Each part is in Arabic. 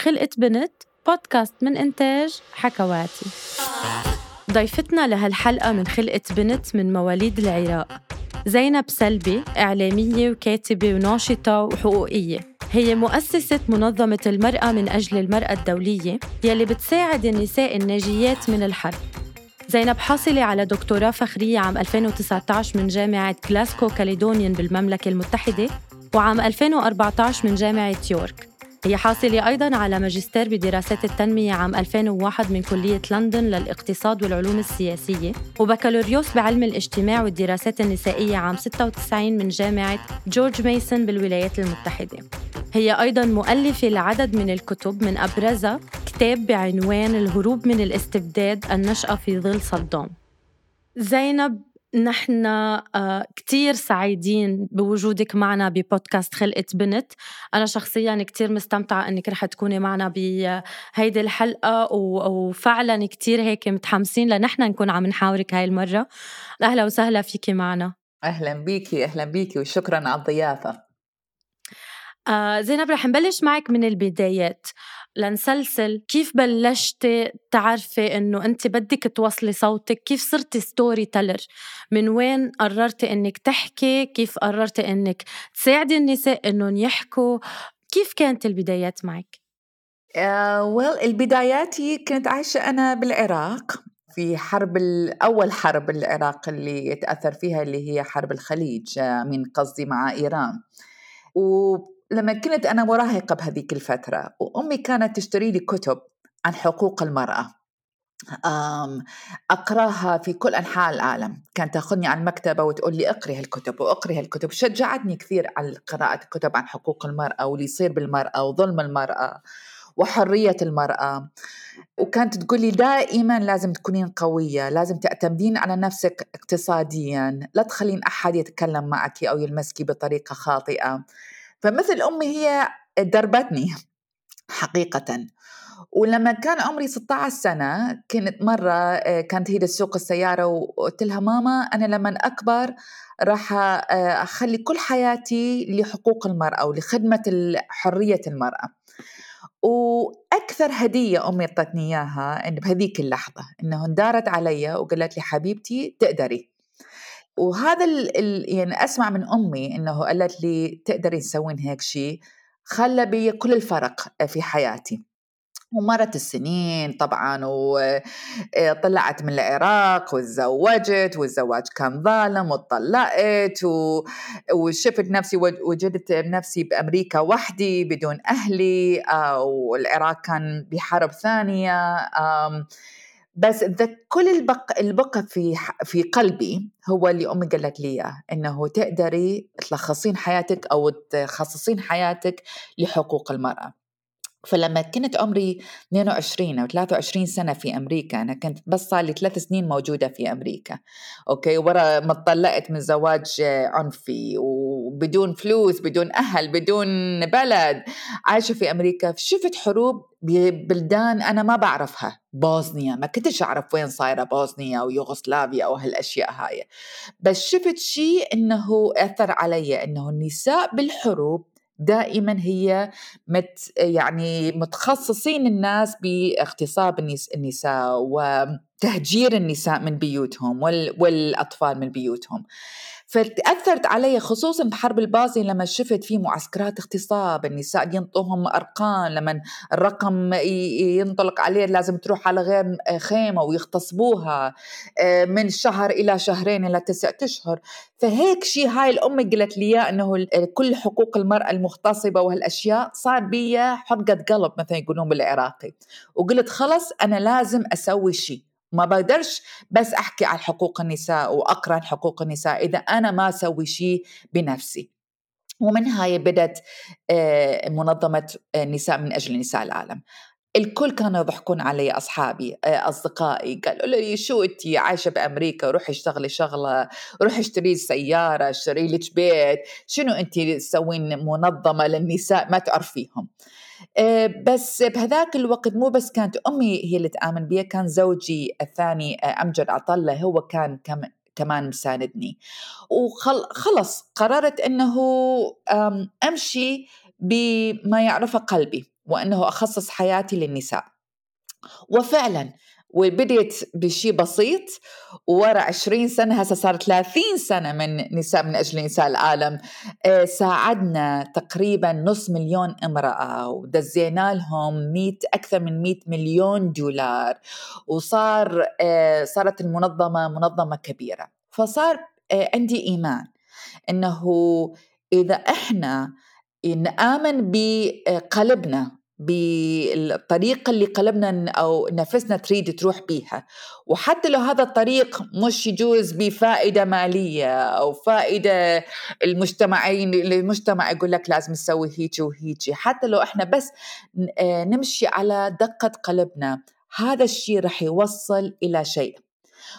خلقت بنت بودكاست من إنتاج حكواتي. ضيفتنا لهالحلقة من خلقة بنت من مواليد العراق. زينب سلبي إعلامية وكاتبة وناشطة وحقوقية. هي مؤسسة منظمة المرأة من أجل المرأة الدولية يلي بتساعد النساء الناجيات من الحرب. زينب حاصلة على دكتوراه فخرية عام 2019 من جامعة كلاسكو كاليدونيان بالمملكة المتحدة وعام 2014 من جامعة يورك هي حاصلة أيضا على ماجستير بدراسات التنمية عام 2001 من كلية لندن للاقتصاد والعلوم السياسية وبكالوريوس بعلم الاجتماع والدراسات النسائية عام 96 من جامعة جورج ميسون بالولايات المتحدة. هي أيضا مؤلفة لعدد من الكتب من أبرزها كتاب بعنوان الهروب من الاستبداد النشأة في ظل صدام. زينب نحن آه، كتير سعيدين بوجودك معنا ببودكاست خلقة بنت. أنا شخصيا كتير مستمتعة أنك رح تكوني معنا بهيدي الحلقة وفعلا كتير هيك متحمسين لنحن نكون عم نحاورك هاي المرة. أهلا وسهلا فيكي معنا. أهلا بيكي أهلا بيكي وشكرا على الضيافة. آه زينب رح نبلش معك من البدايات. لنسلسل كيف بلشتي تعرفي إنه أنت بدك توصلي صوتك؟ كيف صرتي storyteller من وين قررتي إنك تحكي؟ كيف قررتي إنك تساعدي النساء إنهم يحكوا؟ كيف كانت البدايات معك؟ uh, well البداياتي كنت عايشة أنا بالعراق في حرب أول حرب العراق اللي يتأثر فيها اللي هي حرب الخليج آه، من قصدي مع إيران. و لما كنت أنا مراهقة بهذيك الفترة وأمي كانت تشتري لي كتب عن حقوق المرأة. أقرأها في كل أنحاء العالم. كانت تأخذني على المكتبة وتقول لي اقري هالكتب واقري هالكتب. شجعتني كثير على قراءة الكتب عن حقوق المرأة واللي يصير بالمرأة وظلم المرأة وحرية المرأة. وكانت تقول لي دائما لازم تكونين قوية لازم تعتمدين على نفسك اقتصاديا. لا تخلين أحد يتكلم معك أو يلمسك بطريقة خاطئة. فمثل أمي هي دربتني حقيقة. ولما كان عمري 16 سنة كنت مرة آه، كانت هي تسوق السيارة وقلت لها ماما أنا لما أكبر راح آه، أخلي كل حياتي لحقوق المرأة ولخدمة حرية المرأة. وأكثر هدية أمي أعطتني إياها بهذيك اللحظة إنه اندارت علي وقالت لي حبيبتي تقدري. وهذا ال يعني أسمع من أمي إنه قالت لي تقدري تسوين هيك شيء خلى بي كل الفرق في حياتي. ومرت السنين طبعا وطلعت من العراق وتزوجت والزواج كان ظالم وطلقت وشفت نفسي وجدت نفسي بأمريكا وحدي بدون أهلي والعراق كان بحرب ثانية بس كل البق البقى في في قلبي هو اللي أمي قالت لي إياه إنه تقدري تلخصين حياتك أو تخصصين حياتك لحقوق المرأة. فلما كنت عمري 22 أو 23 سنة في أمريكا أنا كنت بس صار لي ثلاث سنين موجودة في أمريكا. أوكي؟ ورا ما طلقت من زواج عنفي وبدون فلوس بدون أهل بدون بلد. عايشة في أمريكا شفت حروب ببلدان أنا ما بعرفها. بوزنيا ما كنتش أعرف وين صايرة بوزنيا ويوغوسلافيا أو هالأشياء هاي. بس شفت شيء إنه أثر علي إنه النساء بالحروب دائما هي مت يعني متخصصين الناس باغتصاب النساء وتهجير النساء من بيوتهم والأطفال من بيوتهم. فتأثرت علي خصوصا بحرب البازي لما شفت في معسكرات اغتصاب النساء ينطوهم أرقام لما الرقم ينطلق عليه لازم تروح على غير خيمة ويغتصبوها آه، من شهر إلى شهرين إلى تسعة أشهر. فهيك شيء هاي الأم قالت لي أنه كل حقوق المرأة المغتصبة وهالأشياء صار بي حرقة قلب مثلا يقولون بالعراقي. وقلت خلص أنا لازم أسوي شيء ما بقدرش بس أحكي عن حقوق النساء وأقرأ حقوق النساء إذا أنا ما أسوي شيء بنفسي. ومن هاي بدت آه، منظمة النساء من أجل نساء العالم. الكل كانوا يضحكون علي أصحابي آه، أصدقائي قالوا لي شو أنت عايشة بأمريكا روحي اشتغلي شغلة روحي اشتري سيارة اشتري لك بيت. شنو أنت تسوين منظمة للنساء ما تعرفيهم؟ آه، بس بهذاك الوقت مو بس كانت أمي هي اللي تآمن بي كان زوجي الثاني آه، أمجد عطلة هو كان كمان مساندني وخلص قررت إنه أمشي بما يعرفه قلبي وأنه أخصص حياتي للنساء. وفعلا وبديت بشيء بسيط وورا 20 سنة هسه صار 30 سنة من نساء من أجل نساء العالم. آه، ساعدنا تقريبا نص مليون امرأة ودزينا لهم 100 أكثر من 100 مليون دولار. وصار آه، صارت المنظمة منظمة كبيرة. فصار آه، عندي إيمان إنه إذا إحنا نآمن بقلبنا بالطريقة اللي قلبنا أو نفسنا تريد تروح بيها. وحتى لو هذا الطريق مش يجوز بفائدة مالية أو فائدة المجتمعين المجتمع يقول لك لازم تسوي هيك وهيك حتى لو إحنا بس آه، نمشي على دقة قلبنا هذا الشيء رح يوصل إلى شيء.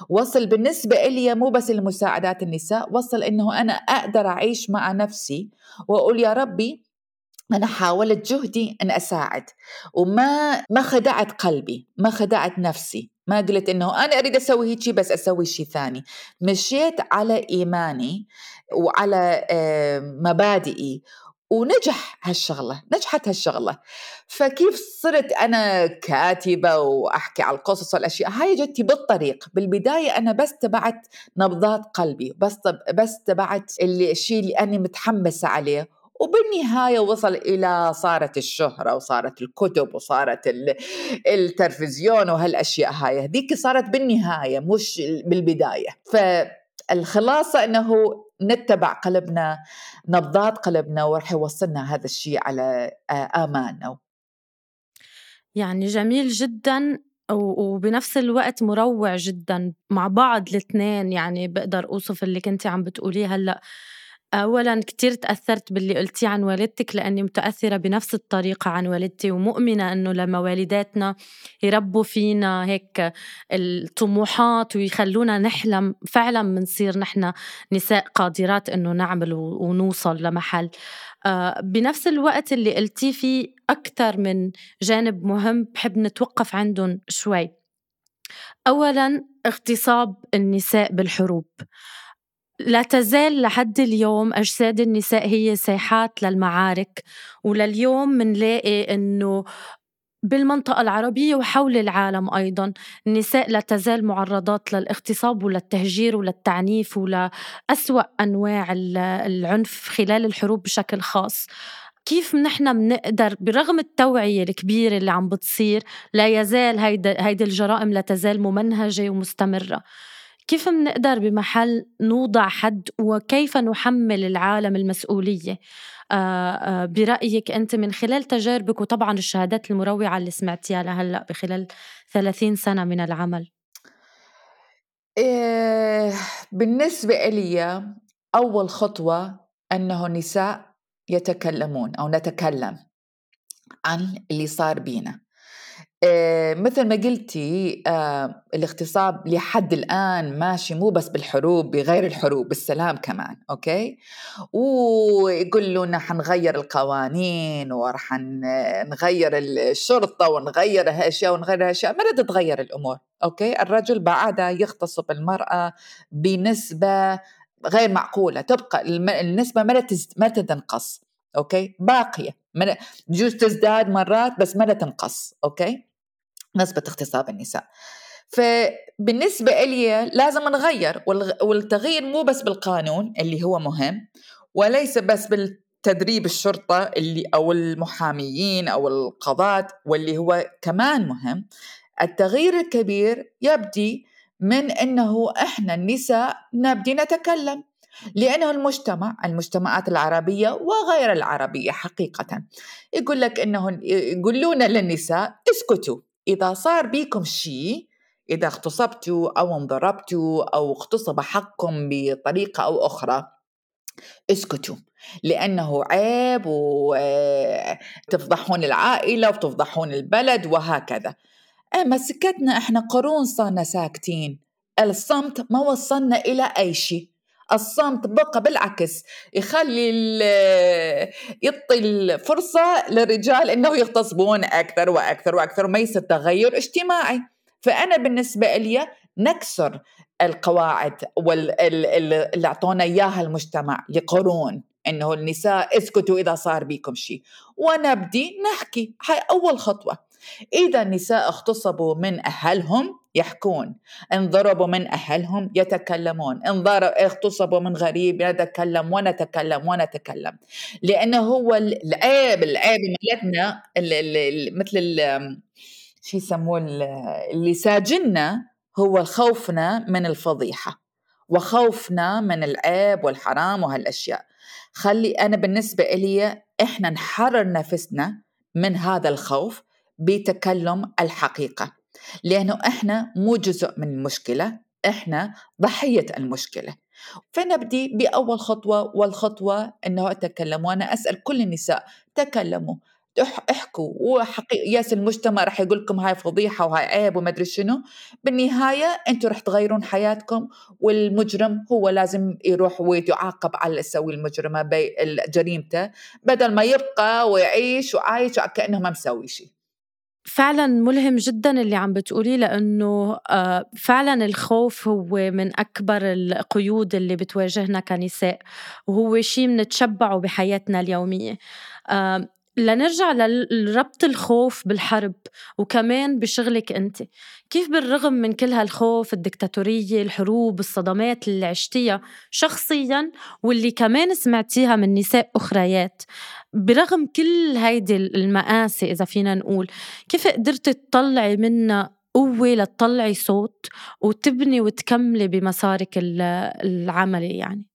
وصل بالنسبة إلي مو بس لمساعدات النساء وصل إنه أنا أقدر أعيش مع نفسي وأقول يا ربي أنا حاولت جهدي أن أساعد وما ما خدعت قلبي ما خدعت نفسي. ما قلت إنه أنا أريد أسوي هيك بس أسوي شيء ثاني. مشيت على إيماني وعلى مبادئي ونجح هالشغلة نجحت هالشغلة. فكيف صرت أنا كاتبة وأحكي على القصص والأشياء؟ هاي جتي بالطريق. بالبداية أنا بس تبعت نبضات قلبي بس بس تبعت الشيء اللي أنا متحمسة عليه. وبالنهاية وصل إلى صارت الشهرة وصارت الكتب وصارت التلفزيون وهالأشياء هاي. هذيك صارت بالنهاية مش بالبداية. فالخلاصة أنه نتبع قلبنا نبضات قلبنا ورح يوصلنا هذا الشيء على آمالنا. يعني جميل جدا وبنفس الوقت مروع جدا مع بعض الاثنين. يعني بقدر أوصف اللي كنتي عم بتقوليه هلأ. أولا كتير تأثرت باللي قلتيه عن والدتك لأني متأثرة بنفس الطريقة عن والدتي ومؤمنة أنه لما والداتنا يربوا فينا هيك الطموحات ويخلونا نحلم فعلا بنصير نحن نساء قادرات أنه نعمل ونوصل لمحل. آه، بنفس الوقت اللي قلتيه فيه أكثر من جانب مهم بحب نتوقف عندهم شوي. أولا اغتصاب النساء بالحروب. لا تزال لحد اليوم أجساد النساء هي ساحات للمعارك ولليوم منلاقي أنه بالمنطقة العربية وحول العالم أيضا النساء لا تزال معرضات للاغتصاب وللتهجير وللتعنيف ولأسوأ أنواع العنف خلال الحروب بشكل خاص. كيف نحن بنقدر برغم التوعية الكبيرة اللي عم بتصير لا يزال هيدا هيدي الجرائم لا تزال ممنهجة ومستمرة؟ كيف منقدر بمحل نوضع حد وكيف نحمل العالم المسؤولية؟ برأيك أنت من خلال تجاربك وطبعا الشهادات المروعة اللي سمعتيها لهلأ بخلال 30 سنة من العمل. إيه بالنسبة إلي أول خطوة أنه النساء يتكلمون أو نتكلم عن اللي صار بينا. آه، مثل ما قلتي آه، الاغتصاب لحد الآن ماشي مو بس بالحروب بغير الحروب بالسلام كمان أوكي؟ ويقولوا لنا حنغير القوانين ورح نغير الشرطة ونغير هالأشياء ونغير هالأشياء ما تتغير الأمور okay؟ الرجل بعد يغتصب المرأة بنسبة غير معقولة تبقى النسبة ما تنقص okay؟ باقية بجوز تزداد مرات بس ما تنقص okay؟ نسبة اغتصاب النساء. فبالنسبة إلي لازم نغير والتغيير مو بس بالقانون اللي هو مهم وليس بس بالتدريب الشرطة اللي أو المحاميين أو القضاة واللي هو كمان مهم. التغيير الكبير يبدي من أنه إحنا النساء نبدي نتكلم لأنه المجتمع المجتمعات العربية وغير العربية حقيقة. يقول لك أنه يقولون للنساء اسكتوا. إذا صار بيكم شيء إذا اغتصبتوا أو انضربتوا أو اغتصب حقكم بطريقة أو أخرى اسكتوا لأنه عيب وتفضحون العائلة وتفضحون البلد وهكذا. أما سكتنا إحنا قرون صرنا ساكتين. الصمت ما وصلنا إلى أي شيء. الصمت بقى بالعكس يخلي يعطي الفرصة للرجال إنه يغتصبون أكثر وأكثر وأكثر وما يصير تغير اجتماعي. فأنا بالنسبة لي نكسر القواعد اللي أعطونا إياها المجتمع لقرون إنه النساء اسكتوا إذا صار بيكم شيء. ونبدي نحكي هاي أول خطوة. إذا النساء اغتصبوا من أهلهم يحكون إن ضربوا من أهلهم يتكلمون إن اغتصبوا من غريب يتكلم ونتكلم ونتكلم. لأنه هو العيب العيب ملتنا مثل شو يسموه اللي ساجنا هو خوفنا من الفضيحة وخوفنا من العيب والحرام وهالأشياء. خلي أنا بالنسبة لي إحنا نحرر نفسنا من هذا الخوف بتكلم الحقيقة لأنه إحنا مو جزء من المشكلة إحنا ضحية المشكلة. فنبدي بأول خطوة والخطوة إنه أتكلم وأنا أسأل كل النساء تكلموا احكوا وحقيقة ياس المجتمع رح يقول لكم هاي فضيحة وهاي عيب وما أدري شنو. بالنهاية أنتم رح تغيرون حياتكم والمجرم هو لازم يروح ويعاقب على اللي يسوي المجرمة جريمته بدل ما يبقى ويعيش وعايش كأنه ما مسوي شيء فعلا ملهم جدا اللي عم بتقوليه لأنه آه، فعلا الخوف هو من أكبر القيود اللي بتواجهنا كنساء وهو شيء بنتشبعه بحياتنا اليومية. لنرجع لربط الخوف بالحرب وكمان بشغلك أنت. كيف بالرغم من كل هالخوف الدكتاتورية الحروب الصدمات اللي عشتيها شخصيا واللي كمان سمعتيها من نساء أخريات برغم كل هيدي المآسي إذا فينا نقول كيف قدرتي تطلعي منها قوة لتطلعي صوت وتبني وتكملي بمسارك العملي يعني؟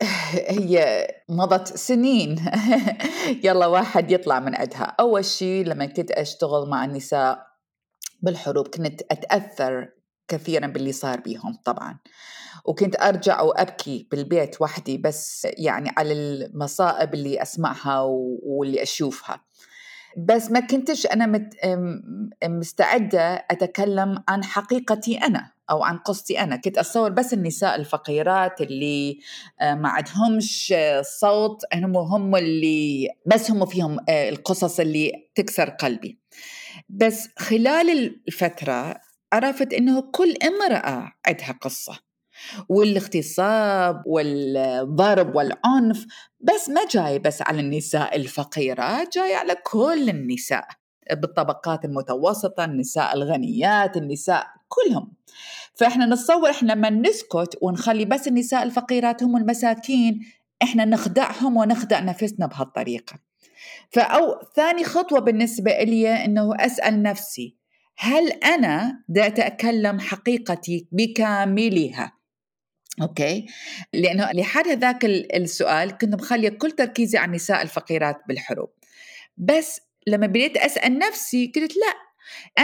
هي مضت سنين. يلا واحد يطلع من عندها. أول شيء لما كنت أشتغل مع النساء بالحروب كنت أتأثر كثيرا باللي صار بيهم طبعا. وكنت أرجع وأبكي بالبيت وحدي بس يعني على المصائب اللي أسمعها واللي أشوفها. بس ما كنتش أنا مستعدة أتكلم عن حقيقتي أنا. أو عن قصتي أنا. كنت أتصور بس النساء الفقيرات اللي آه، ما عندهمش صوت هم هم اللي بس هم فيهم آه، القصص اللي تكسر قلبي. بس خلال الفترة عرفت إنه كل امرأة عندها قصة والاغتصاب والضرب والعنف بس ما جاي بس على النساء الفقيرات جاي على كل النساء. بالطبقات المتوسطة النساء الغنيات النساء كلهم. فإحنا نتصور إحنا لما نسكت ونخلي بس النساء الفقيرات هم المساكين إحنا نخدعهم ونخدع نفسنا بهالطريقة. فأو ثاني خطوة بالنسبة إلي إنه أسأل نفسي هل أنا دا أتكلم حقيقتي بكاملها؟ أوكي؟ لأنه لحد هذاك السؤال كنت مخلية كل تركيزي على النساء الفقيرات بالحروب. بس لما بديت أسأل نفسي قلت لا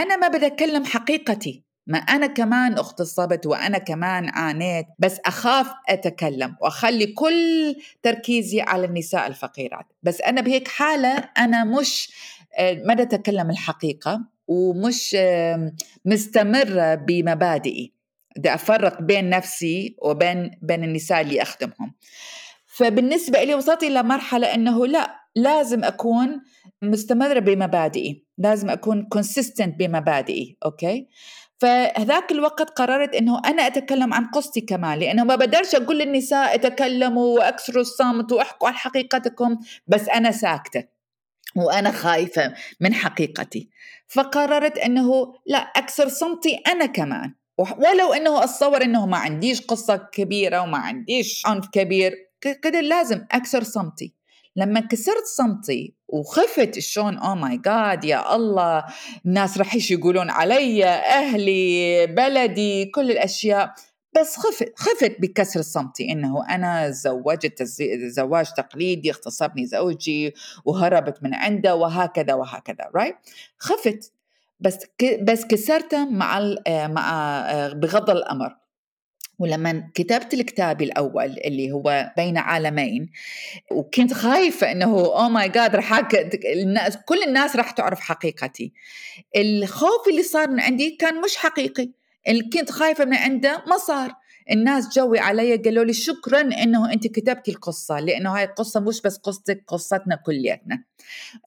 أنا ما بدي أتكلم حقيقتي. ما أنا كمان اغتصبت وأنا كمان عانيت بس أخاف أتكلم وأخلي كل تركيزي على النساء الفقيرات. بس أنا بهيك حالة أنا مش آه، ما أتكلم الحقيقة ومش مستمرة بمبادئي. بدي أفرق بين نفسي وبين بين النساء اللي أخدمهم. فبالنسبة لي وصلت إلى مرحلة أنه لا لازم أكون مستمرة بمبادئي لازم أكون consistent بمبادئي okay؟ فهذاك الوقت قررت إنه أنا أتكلم عن قصتي كمان لأنه ما بقدرش أقول للنساء أتكلموا وأكسروا الصمت وأحكوا عن حقيقتكم بس أنا ساكتة وأنا خايفة من حقيقتي. فقررت إنه لا أكسر صمتي أنا كمان ولو إنه أتصور إنه ما عنديش قصة كبيرة وما عنديش عنف كبير كده لازم أكسر صمتي. لما كسرت صمتي وخفت شلون أو ماي جاد يا الله الناس رح إيش يقولون علي أهلي بلدي كل الأشياء بس خفت خفت بكسر صمتي إنه أنا زوجت زواج تقليدي اغتصبني زوجي وهربت من عنده وهكذا وهكذا right? خفت بس بس كسرته مع مع بغض الأمر ولما كتبت الكتاب الأول اللي هو بين عالمين وكنت خايفة إنه oh my God رح الناس كل الناس راح تعرف حقيقتي. الخوف اللي صار من عندي كان مش حقيقي. اللي كنت خايفة من عنده ما صار. الناس جوي علي قالوا لي شكرا إنه أنت كتبتي القصة لأنه هاي القصة مش بس قصتك قصتنا كلياتنا.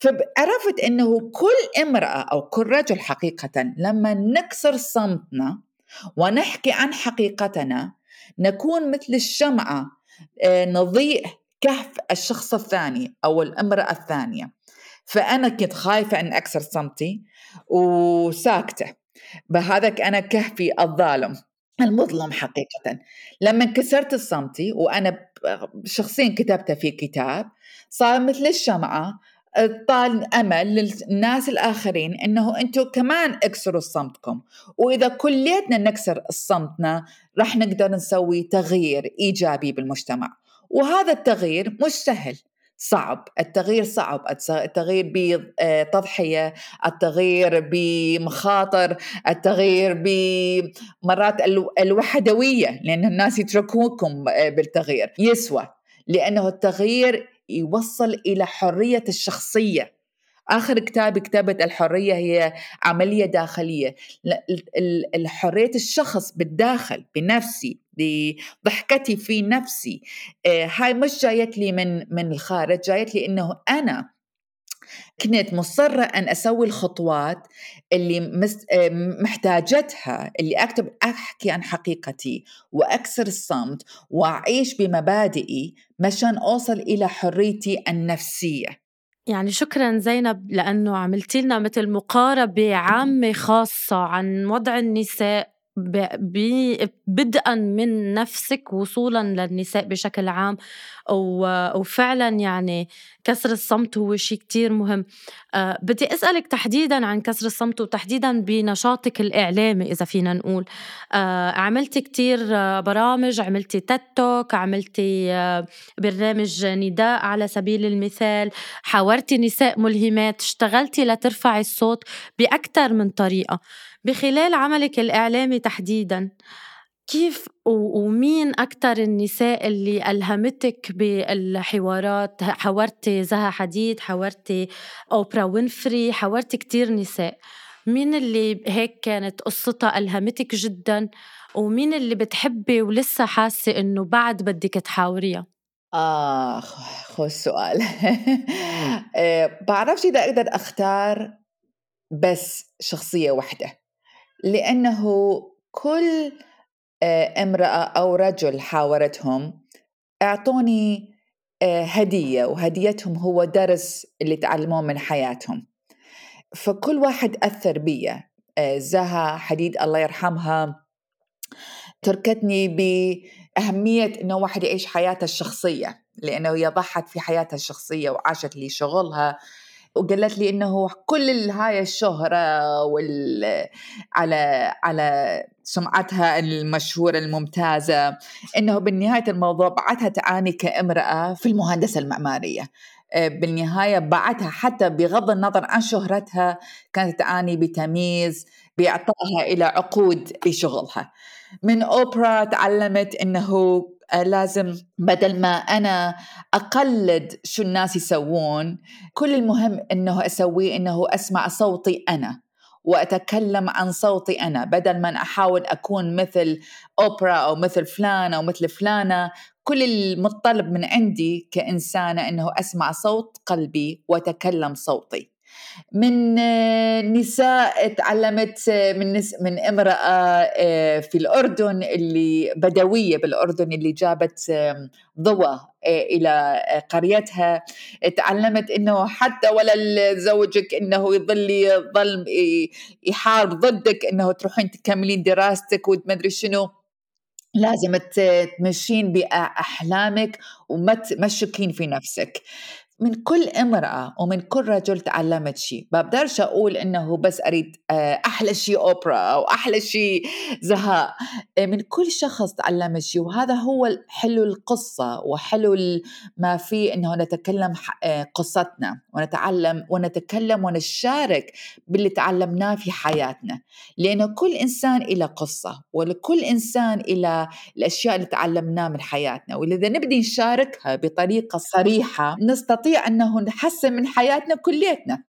فعرفت إنه كل امرأة أو كل رجل حقيقه لما نكسر صمتنا ونحكي عن حقيقتنا. نكون مثل الشمعة آه، نضيء كهف الشخص الثاني أو الأمرأة الثانية. فأنا كنت خايفة أن أكسر صمتي وساكتة. بهذاك أنا كهفي الظالم المظلم حقيقة. لما كسرت صمتي وأنا شخصيا كتبتها في كتاب صار مثل الشمعة طال أمل للناس الآخرين إنه أنتم كمان اكسروا صمتكم. وإذا كليتنا نكسر صمتنا راح نقدر نسوي تغيير إيجابي بالمجتمع. وهذا التغيير مش سهل. صعب. التغيير صعب. التغيير بتضحية التغيير بمخاطر التغيير بمرات الوحدوية لأن الناس يتركوكم بالتغيير. يسوى. لأنه التغيير يوصل إلى حرية الشخصية. آخر كتابي كتابة الحرية هي عملية داخلية. حرية الشخص بالداخل بنفسي بضحكتي في نفسي. آه، هاي مش جايت لي من من الخارج جايت لي إنه أنا كنت مصرة أن أسوي الخطوات اللي آه، محتاجتها اللي أكتب أحكي عن حقيقتي وأكسر الصمت وأعيش بمبادئي مشان أوصل إلى حريتي النفسية. يعني شكرا زينب لأنه عملتي لنا مثل مقاربة عامة خاصة عن وضع النساء بدءا من نفسك وصولا للنساء بشكل عام وفعلا يعني كسر الصمت هو شيء كتير مهم. أه بدي أسألك تحديدا عن كسر الصمت وتحديدا بنشاطك الإعلامي إذا فينا نقول. أه عملتي كتير برامج عملتي تتوك عملتي أه برنامج نداء على سبيل المثال حاورتي نساء ملهمات اشتغلتي لترفعي الصوت بأكثر من طريقة. بخلال عملك الإعلامي تحديداً كيف ومين أكتر النساء اللي ألهمتك بالحوارات؟ حورتي زها حديد حورتي أوبرا وينفري حورتي كتير نساء. مين اللي هيك كانت قصتها ألهمتك جدا؟ ومين اللي بتحبي ولسه حاسة إنه بعد بدك تحاوريها؟ آه خو السؤال بعرفش إذا أقدر أختار بس شخصية واحدة. لأنه كل آه، امرأة أو رجل حاورتهم أعطوني آه، هدية وهديتهم هو درس اللي تعلموه من حياتهم. فكل واحد أثر بي آه، زها حديد الله يرحمها تركتني بأهمية إنه واحد يعيش حياته الشخصية لأنه هي ضحت في حياتها الشخصية وعاشت لشغلها. وقالت لي إنه كل هاي الشهرة وال على على سمعتها المشهورة الممتازة إنه بالنهاية الموضوع بعدها تعاني كامرأة في المهندسة المعمارية. آه، بالنهاية بعدها حتى بغض النظر عن شهرتها كانت تعاني بتمييز بإعطائها إلى عقود بشغلها. من أوبرا تعلمت إنه لازم بدل ما أنا أقلد شو الناس يسوون كل المهم إنه أسويه إنه أسمع صوتي أنا وأتكلم عن صوتي أنا بدل ما أحاول أكون مثل أوبرا أو مثل فلان أو مثل فلانة. كل المطلب من عندي كإنسانة إنه أسمع صوت قلبي وأتكلم صوتي. من آه، نساء تعلمت آه، من نس من امرأة آه، في الأردن اللي بدوية بالأردن اللي جابت ضوء إلى قريتها. تعلمت إنه حتى ولا زوجك إنه يظل يظل يحارب ضدك إنه تروحين تكملين دراستك ومدري شنو. لازم تمشين بأحلامك وما تشكين في نفسك. من كل امرأة ومن كل رجل تعلمت شيء. بقدرش أقول إنه بس أريد آه، أحلى شيء أوبرا أو أحلى شيء زهاء. آه، من كل شخص تعلمت شيء. وهذا هو حلو القصة وحلو ما في إنه نتكلم آه، قصتنا ونتعلم ونتكلم ونشارك باللي تعلمناه في حياتنا. لأنه كل إنسان إلى قصة ولكل إنسان إلى الأشياء اللي تعلمناه من حياتنا. وإذا نبدي نشاركها بطريقة صريحة نستطيع نستطيع أنه نحسن من حياتنا كليتنا.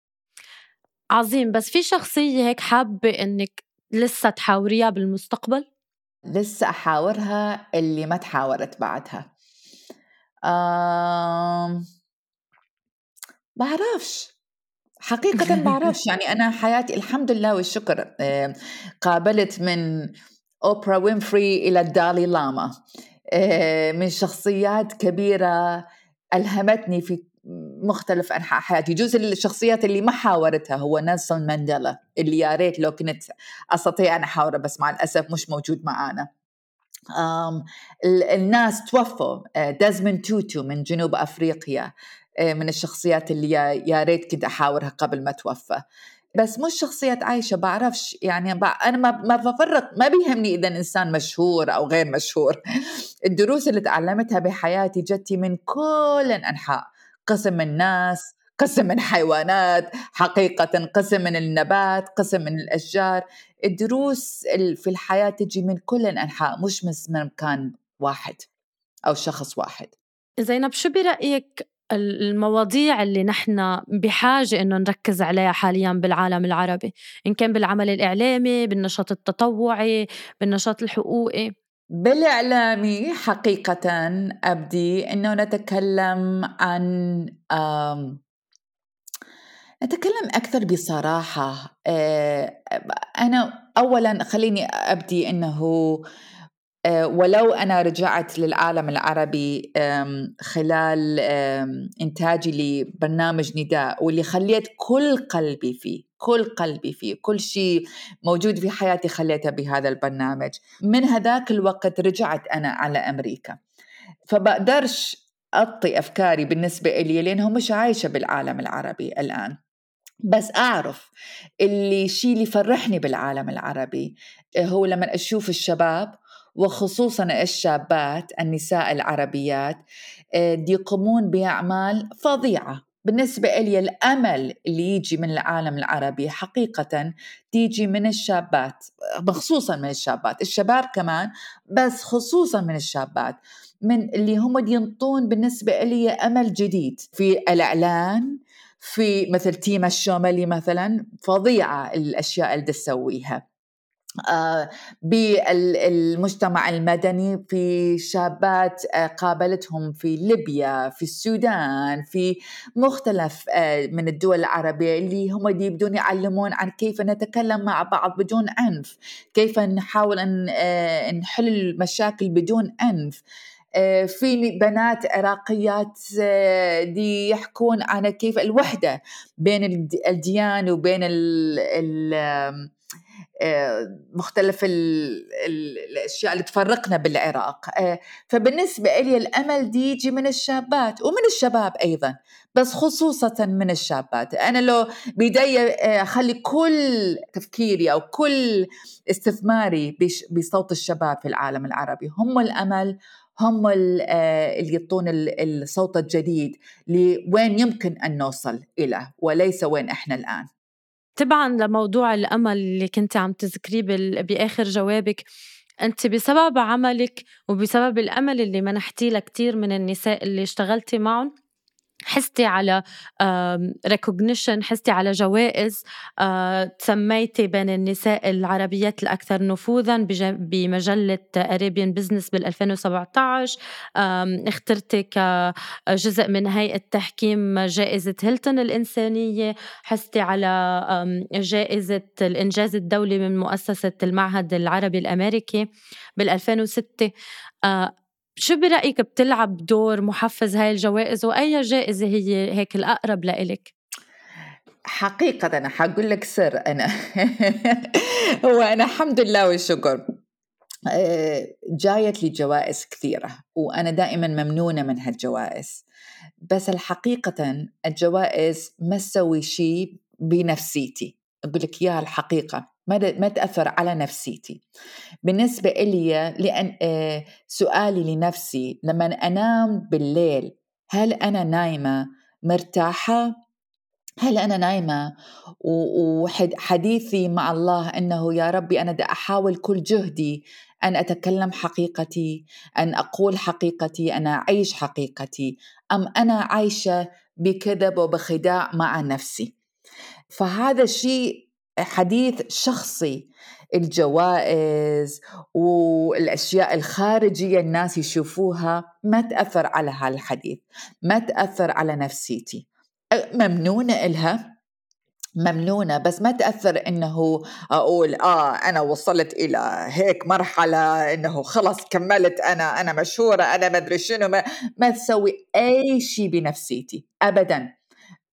عظيم بس في شخصية هيك حابة أنك لسه تحاوريها بالمستقبل؟ لسه أحاورها اللي ما تحاورت بعدها. آم... بعرفش. حقيقة بعرفش. يعني أنا حياتي الحمد لله والشكر قابلت من أوبرا وينفري إلى الدالي لاما. آه، من شخصيات كبيرة ألهمتني في مختلف أنحاء حياتي. جزء الشخصيات اللي ما حاورتها هو نيلسون مانديلا اللي يا ريت لو كنت أستطيع أن أحاوره بس مع الأسف مش موجود معانا. الناس توفوا ديزموند توتو من جنوب أفريقيا من الشخصيات اللي يا ريت كنت أحاورها قبل ما توفى. بس مش شخصية عايشة بعرفش يعني أنا ما بفرق ما بيهمني إذا إنسان مشهور أو غير مشهور. الدروس اللي تعلمتها بحياتي جتي من كل الأنحاء. قسم من الناس قسم من حيوانات حقيقة قسم من النبات قسم من الأشجار. الدروس في الحياة تجي من كل الأنحاء مش من مكان واحد أو شخص واحد. زينب شو برأيك المواضيع اللي نحن بحاجة إنه نركز عليها حاليا بالعالم العربي؟ إن كان بالعمل الإعلامي بالنشاط التطوعي بالنشاط الحقوقي. بالإعلامي حقيقة أبدي أنه نتكلم عن نتكلم أكثر بصراحة. آه، أنا أولا خليني أبدي أنه آه، ولو أنا رجعت للعالم العربي خلال إنتاجي لبرنامج نداء واللي خليت كل قلبي فيه كل قلبي فيه كل شيء موجود في حياتي خليته بهذا البرنامج. من هذاك الوقت رجعت أنا على أمريكا. فبقدرش أعطي أفكاري بالنسبة إلي لأنه مش عايشة بالعالم العربي الآن. بس أعرف اللي شيء اللي يفرحني بالعالم العربي هو لما أشوف الشباب وخصوصا الشابات النساء العربيات آه، يقومون بأعمال فظيعة. بالنسبة لي الأمل اللي يجي من العالم العربي حقيقة تيجي من الشابات خصوصا من الشابات الشباب كمان بس خصوصا من الشابات من اللي هم ينطون بالنسبة لي أمل جديد. في الإعلان في مثل تيما الشوملي مثلا فظيعة الأشياء اللي تسويها. بالمجتمع المدني في شابات آه، قابلتهم في ليبيا في السودان في مختلف آه، من الدول العربية اللي هم يبدون يعلمون عن كيف نتكلم مع بعض بدون عنف كيف نحاول أن نحل المشاكل بدون عنف في بنات عراقيات دي يحكون عن كيف الوحدة بين الديان وبين ال ال آه، مختلف الأشياء اللي تفرقنا بالعراق. آه، فبالنسبة لي الأمل دي يجي من الشابات ومن الشباب أيضا بس خصوصا من الشابات. أنا لو بدي آه، أخلي كل تفكيري أو كل استثماري بصوت الشباب في العالم العربي. هم الأمل هم اللي يعطون الصوت الجديد لوين يمكن أن نوصل إلى وليس وين إحنا الآن. تبعا لموضوع الأمل اللي كنت عم تذكريه بآخر جوابك. أنت بسبب عملك وبسبب الأمل اللي منحتيه لكتير من النساء اللي اشتغلتي معهم حستي على recognition حستي على جوائز تسميتي بين النساء العربيات الأكثر نفوذا بمجلة Arabian Business بال 2017 اخترتي كجزء من هيئة تحكيم جائزة هيلتون الإنسانية حستي على جائزة الإنجاز الدولي من مؤسسة المعهد العربي الأمريكي بال 2006 شو برأيك بتلعب دور محفز هاي الجوائز وأي جائزة هي هيك الأقرب لإلك؟ حقيقة أنا حقول لك سر أنا هو أنا الحمد لله والشكر. آه، جايت لي جوائز كثيرة وأنا دائما ممنونة من هالجوائز. بس الحقيقة الجوائز ما تسوي شيء بنفسيتي. أقول لك إياها الحقيقة. ما ما تأثر على نفسيتي. بالنسبة إلي لأن آه، سؤالي لنفسي لما أنام بالليل هل أنا نايمة مرتاحة؟ هل أنا نايمة؟ وحديثي مع الله أنه يا ربي أنا دا أحاول كل جهدي أن أتكلم حقيقتي أن أقول حقيقتي أنا أعيش حقيقتي. أم أنا عايشة بكذب وبخداع مع نفسي. فهذا الشيء حديث شخصي الجوائز والأشياء الخارجية الناس يشوفوها ما تأثر على هالحديث ما تأثر على نفسيتي. ممنونة إلها ممنونة بس ما تأثر إنه أقول آه أنا وصلت إلى هيك مرحلة إنه خلص كملت أنا أنا مشهورة أنا ما أدري شنو ما, ما تسوي أي شيء بنفسيتي أبدا.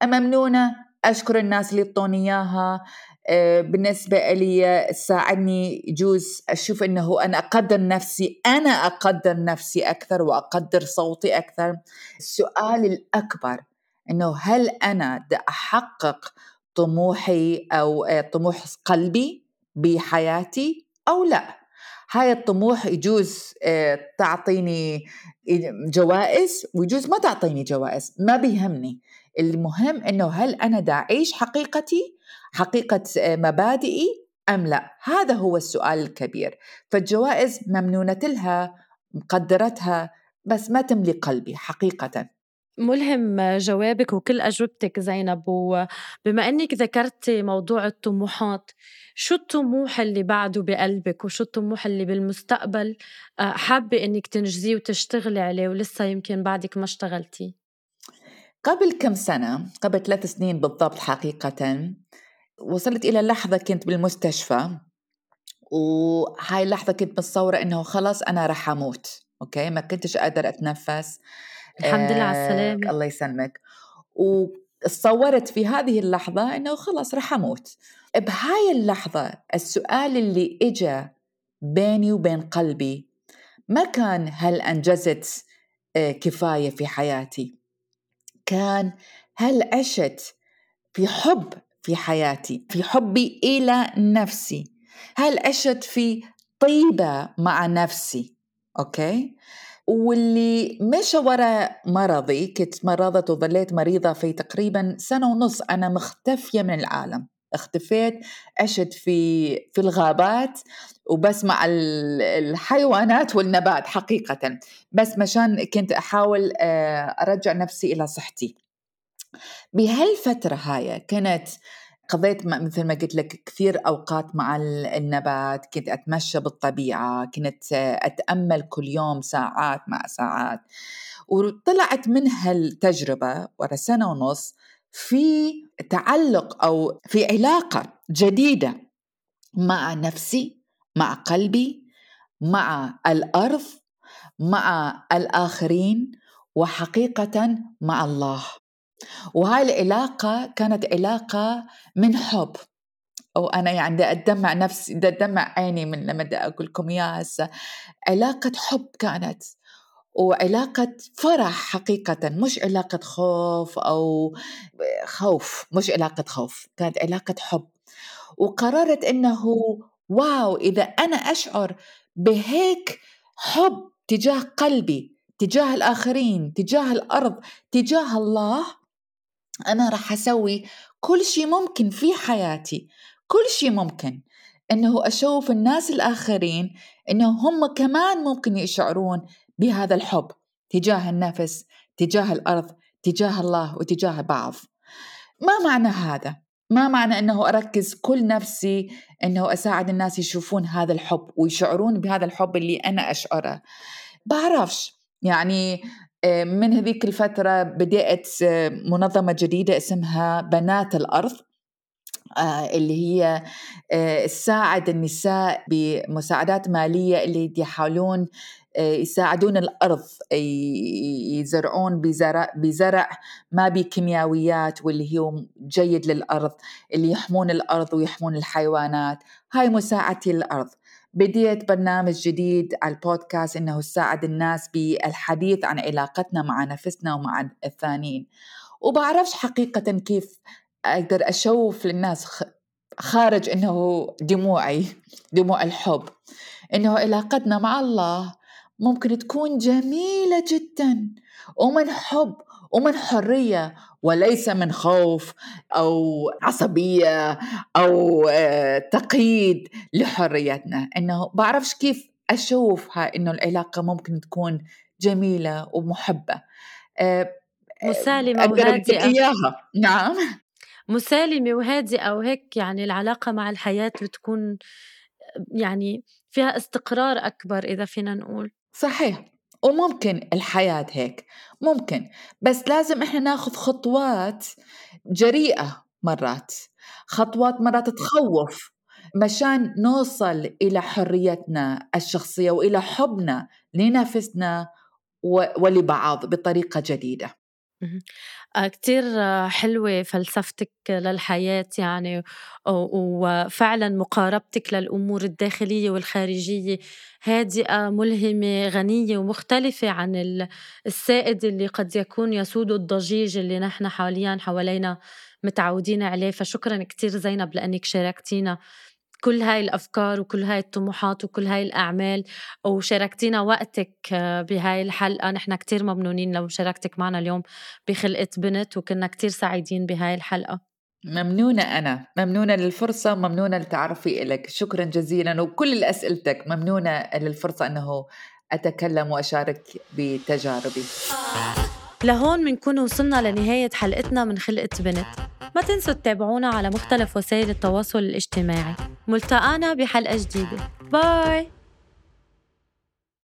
ممنونة أشكر الناس اللي يعطوني إياها. بالنسبة لي ساعدني يجوز أشوف أنه أنا أقدر نفسي أنا أقدر نفسي أكثر وأقدر صوتي أكثر. السؤال الأكبر أنه هل أنا أحقق طموحي أو آه، طموح قلبي بحياتي أو لا؟ هاي الطموح يجوز آه، تعطيني جوائز ويجوز ما تعطيني جوائز ما بيهمني. المهم إنه هل أنا دا أعيش حقيقتي حقيقة آه، مبادئي أم لا؟ هذا هو السؤال الكبير. فالجوائز ممنونة لها مقدرتها بس ما تملي قلبي حقيقة. ملهم جوابك وكل أجوبتك زينب وبما أنك ذكرتي موضوع الطموحات شو الطموح اللي بعده بقلبك وشو الطموح اللي بالمستقبل آه، حابة أنك تنجزيه وتشتغلي عليه ولسه يمكن بعدك ما اشتغلتي قبل كم سنة قبل ثلاث سنين بالضبط حقيقة وصلت إلى لحظة كنت بالمستشفى وهاي اللحظة كنت متصورة إنه خلاص أنا رح أموت أوكي؟ ما كنتش قادر أتنفس. الحمد لله على السلامة. الله يسلمك. وتصورت في هذه اللحظة إنه خلاص رح أموت. بهاي اللحظة السؤال اللي إجا بيني وبين قلبي ما كان هل أنجزت آه، كفاية في حياتي؟ كان هل عشت في حب في حياتي في حبي إلى نفسي؟ هل عشت في طيبة مع نفسي؟ أوكي؟ واللي مشى وراء مرضي كنت مرضت وظليت مريضة في تقريبا سنة ونص أنا مختفية من العالم. اختفيت عشت في في الغابات وبس مع الحيوانات والنبات حقيقة. بس مشان كنت أحاول آه، أرجع نفسي إلى صحتي. بهالفترة هاي كانت قضيت مثل ما قلت لك كثير أوقات مع النبات كنت أتمشى بالطبيعة كنت أتأمل كل يوم ساعات مع ساعات. وطلعت من هالتجربة ورا سنة ونص في تعلق أو في علاقة جديدة مع نفسي مع قلبي مع الأرض مع الآخرين وحقيقة مع الله. وهاي العلاقة كانت علاقة من حب. وأنا يعني بدي أدمع نفسي أدمع عيني من لما أقول لكم إياها هسه علاقة حب كانت. وعلاقة فرح حقيقة مش علاقة خوف أو خوف مش علاقة خوف كانت علاقة حب. وقررت إنه واو إذا أنا أشعر بهيك حب تجاه قلبي تجاه الآخرين تجاه الأرض تجاه الله أنا راح أسوي كل شيء ممكن في حياتي. كل شيء ممكن. إنه أشوف الناس الآخرين إنه هم كمان ممكن يشعرون بهذا الحب تجاه النفس تجاه الأرض تجاه الله وتجاه بعض. ما معنى هذا؟ ما معنى إنه أركز كل نفسي إنه أساعد الناس يشوفون هذا الحب ويشعرون بهذا الحب اللي أنا أشعره؟ بعرفش. يعني آه، من هذيك الفترة بدأت آه، منظمة جديدة اسمها بنات الأرض آه، اللي هي تساعد النساء بمساعدات مالية اللي يحاولون يساعدون الأرض يزرعون بزرع, بزرع ما بكيميائيات واللي هو جيد للأرض اللي يحمون الأرض ويحمون الحيوانات. هاي مساعدتي للأرض. بديت برنامج جديد على البودكاست إنه تساعد الناس بالحديث عن علاقتنا مع نفسنا ومع الثانيين. وبعرفش حقيقة كيف أقدر أشوف للناس خارج إنه دموعي دموع الحب. إنه علاقتنا مع الله ممكن تكون جميلة جدا. ومن حب ومن حرية وليس من خوف أو عصبية أو آه، تقييد لحريتنا. إنه بعرفش كيف أشوفها إنه العلاقة ممكن تكون جميلة ومحبة. آه، مسالمة وهادئة. إياها. نعم. مسالمة وهادئة وهيك يعني العلاقة مع الحياة بتكون يعني فيها استقرار أكبر إذا فينا نقول. صحيح وممكن الحياة هيك ممكن بس لازم إحنا ناخذ خطوات جريئة مرات خطوات مرات تخوف مشان نوصل إلى حريتنا الشخصية وإلى حبنا لنفسنا ولبعض بطريقة جديدة. كتير حلوة فلسفتك للحياة يعني وفعلا مقاربتك للأمور الداخلية والخارجية هادئة ملهمة غنية ومختلفة عن السائد اللي قد يكون يسود الضجيج اللي نحن حاليا حوالينا متعودين عليه. فشكرا كتير زينب لأنك شاركتينا كل هاي الأفكار وكل هاي الطموحات وكل هاي الأعمال وشاركتينا وقتك بهاي الحلقة. نحن كتير ممنونين لو شاركتك معنا اليوم بخلقة بنت وكنا كتير سعيدين بهاي الحلقة. ممنونة أنا. ممنونة للفرصة ممنونة لتعرفي إلك. شكرا جزيلا. وكل أسئلتك ممنونة للفرصة أنه أتكلم وأشارك بتجاربي. لهون منكون وصلنا لنهاية حلقتنا من خلقة بنت. ما تنسوا تتابعونا على مختلف وسائل التواصل الاجتماعي. ملتقانا بحلقة جديدة. باي!